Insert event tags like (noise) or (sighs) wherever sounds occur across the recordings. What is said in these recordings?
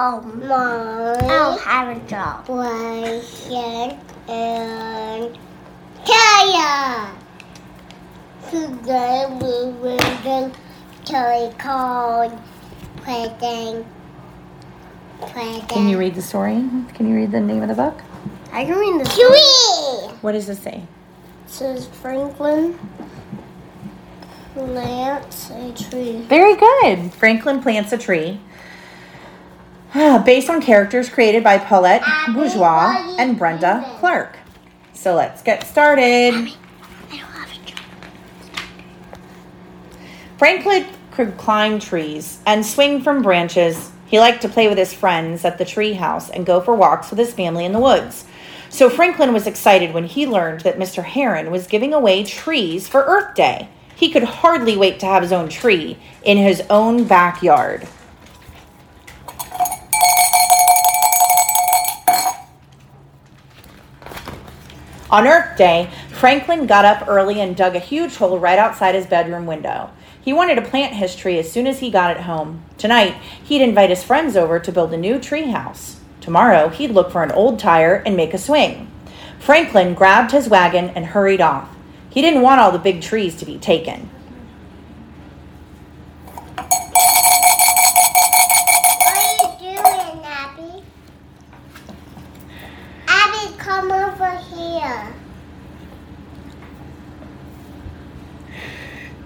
Hey there. Oh, I'll have a job. Brian and Kaya. Today we will do toy called Present. Present. Can you read the story? Can you read the name of the book? I can read the Chewie! What does it say? It says Franklin plants a tree. Very good. Franklin plants a tree. (sighs) Based on characters created by Paulette Bourgeois and Brenda Clark. So let's get started. I don't have a job. Franklin could climb trees and swing from branches. He liked to play with his friends at the tree house and go for walks with his family in the woods. So Franklin was excited when he learned that Mr. Heron was giving away trees for Earth Day. He could hardly wait to have his own tree in his own backyard. On Earth Day, Franklin got up early and dug a huge hole right outside his bedroom window. He wanted to plant his tree as soon as he got it home. Tonight, he'd invite his friends over to build a new tree house. Tomorrow, he'd look for an old tire and make a swing. Franklin grabbed his wagon and hurried off. He didn't want all the big trees to be taken. What are you doing, Abby? Abby, come over here.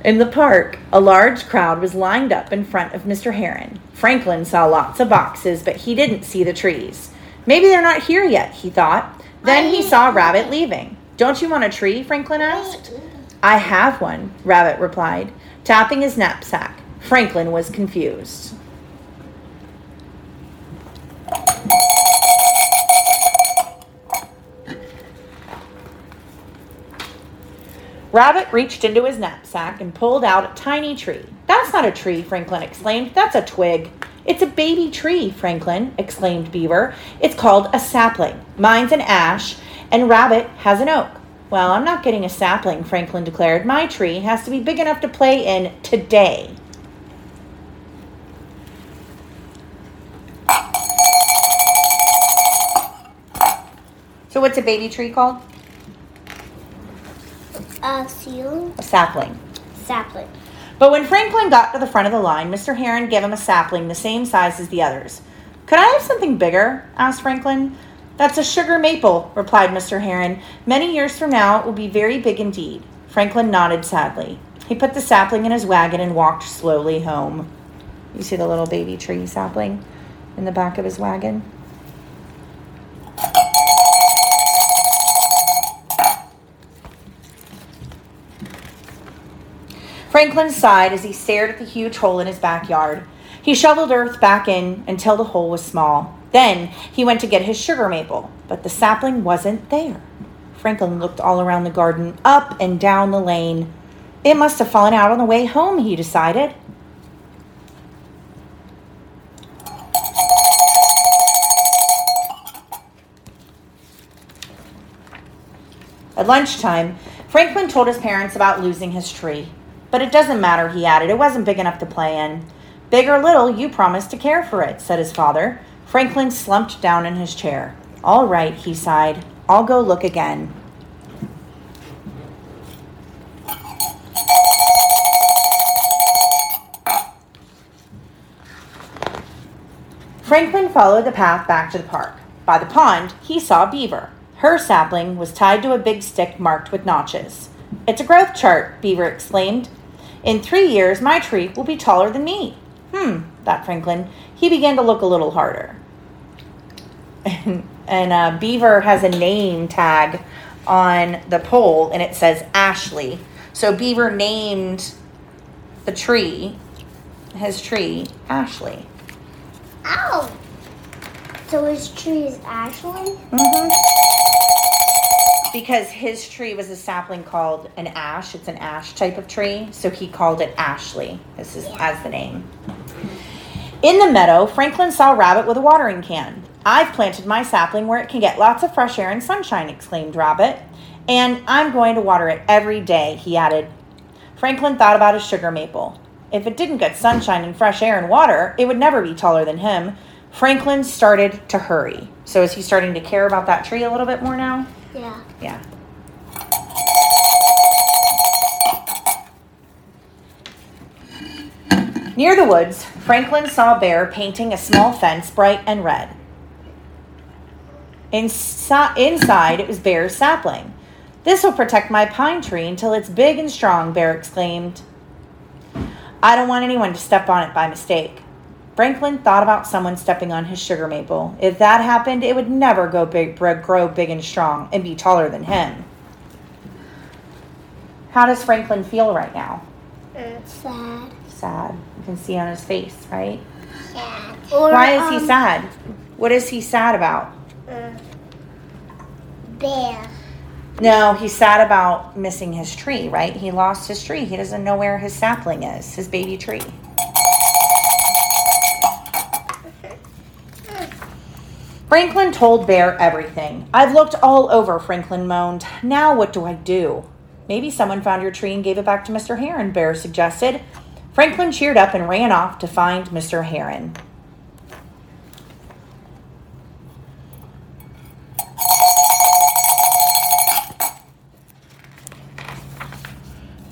In the park, a large crowd was lined up in front of Mr. Heron. Franklin saw lots of boxes, but he didn't see the trees. Maybe they're not here yet, he thought. Then he saw Rabbit leaving. Don't you want a tree? Franklin asked. I have one, Rabbit replied, tapping his knapsack. Franklin was confused. Rabbit reached into his knapsack and pulled out a tiny tree. That's not a tree, Franklin exclaimed. That's a twig. It's a baby tree, Franklin, exclaimed Beaver. It's called a sapling. Mine's an ash, and Rabbit has an oak. Well, I'm not getting a sapling, Franklin declared. My tree has to be big enough to play in today. So, what's a baby tree called? Uh, a seal A sapling. sapling. But when Franklin got to the front of the line, Mr. Heron gave him a sapling the same size as the others. Could I have something bigger? asked Franklin. That's a sugar maple, replied Mr. Heron. Many years from now, it will be very big indeed. Franklin nodded sadly. He put the sapling in his wagon and walked slowly home. You see the little baby tree sapling in the back of his wagon? Franklin sighed as he stared at the huge hole in his backyard. He shoveled earth back in until the hole was small. Then he went to get his sugar maple, but the sapling wasn't there. Franklin looked all around the garden, up and down the lane. It must have fallen out on the way home, he decided. At lunchtime, Franklin told his parents about losing his tree. But it doesn't matter, he added. It wasn't big enough to play in. Big or little, you promised to care for it, said his father. Franklin slumped down in his chair. All right, he sighed. I'll go look again. Franklin followed the path back to the park. By the pond, he saw Beaver. Her sapling was tied to a big stick marked with notches. It's a growth chart, Beaver exclaimed. In three years, my tree will be taller than me. Hmm, thought Franklin. He began to look a little harder. (laughs) And, and uh, Beaver has a name tag on the pole, and it says Ashley. So Beaver named the tree, his tree, Ashley. Ow! So his tree is Ashley? Mm-hmm. Because his tree was a sapling called an ash. It's an ash type of tree, so he called it Ashley. This is as the name. In the meadow, Franklin saw Rabbit with a watering can. I've planted my sapling where it can get lots of fresh air and sunshine, exclaimed Rabbit. And I'm going to water it every day, he added. Franklin thought about his sugar maple. If it didn't get sunshine and fresh air and water, it would never be taller than him. Franklin started to hurry. So is he starting to care about that tree a little bit more now? Yeah. Yeah. Near the woods, Franklin saw bear painting a small fence bright and red. Insi- inside, it was Bear's sapling. This will protect my pine tree until it's big and strong, Bear exclaimed. I don't want anyone to step on it by mistake. Franklin thought about someone stepping on his sugar maple. If that happened, it would never go big, grow big and strong and be taller than him. How does Franklin feel right now? Sad. Sad. You can see on his face, right? Sad. Or, Why is he um, sad? What is he sad about? Bear. No, he's sad about missing his tree, right? He lost his tree. He doesn't know where his sapling is, his baby tree. Franklin told Bear everything. I've looked all over, Franklin moaned. Now what do I do? Maybe someone found your tree and gave it back to Mr. Heron, Bear suggested. Franklin cheered up and ran off to find Mr. Heron.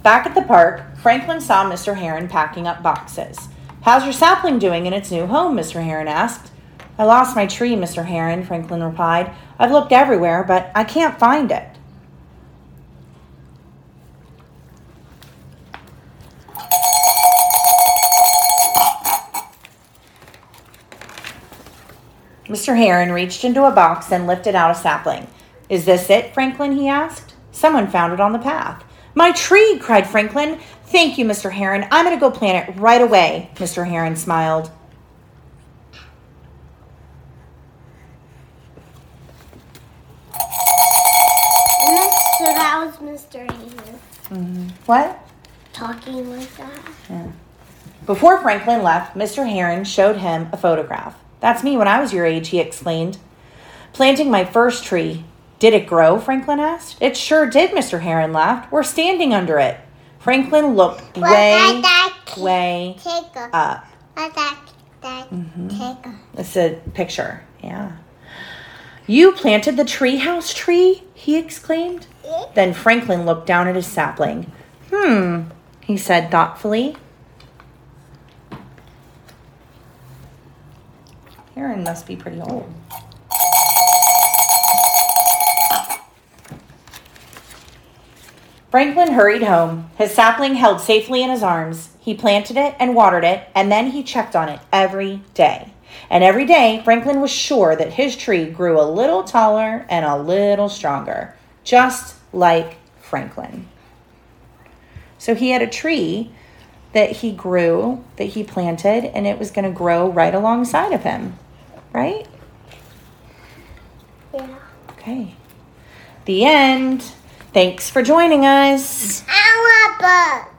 Back at the park, Franklin saw Mr. Heron packing up boxes. How's your sapling doing in its new home? Mr. Heron asked. I lost my tree, Mr. Heron, Franklin replied. I've looked everywhere, but I can't find it. Mr. Heron reached into a box and lifted out a sapling. Is this it, Franklin? he asked. Someone found it on the path. My tree, cried Franklin. Thank you, Mr. Heron. I'm going to go plant it right away, Mr. Heron smiled. So that was Mr. Hanger What? talking like that. Before Franklin left, Mr. Heron showed him a photograph. That's me when I was your age, he explained. Planting my first tree. Did it grow? Franklin asked. It sure did, Mr. Heron laughed. We're standing under it. Franklin looked What way, that way Take a. up. What that that take a. It's a picture. Yeah. You planted the treehouse tree? he exclaimed. Then Franklin looked down at his sapling. Hmm, he said thoughtfully. Heron must be pretty old. Franklin hurried home, his sapling held safely in his arms. He planted it and watered it, and then he checked on it every day. And every day, Franklin was sure that his tree grew a little taller and a little stronger, just like Franklin. So he had a tree that he grew, that he planted, and it was going to grow right alongside of him, right? Yeah. Okay. The end. Thanks for joining us. Want book.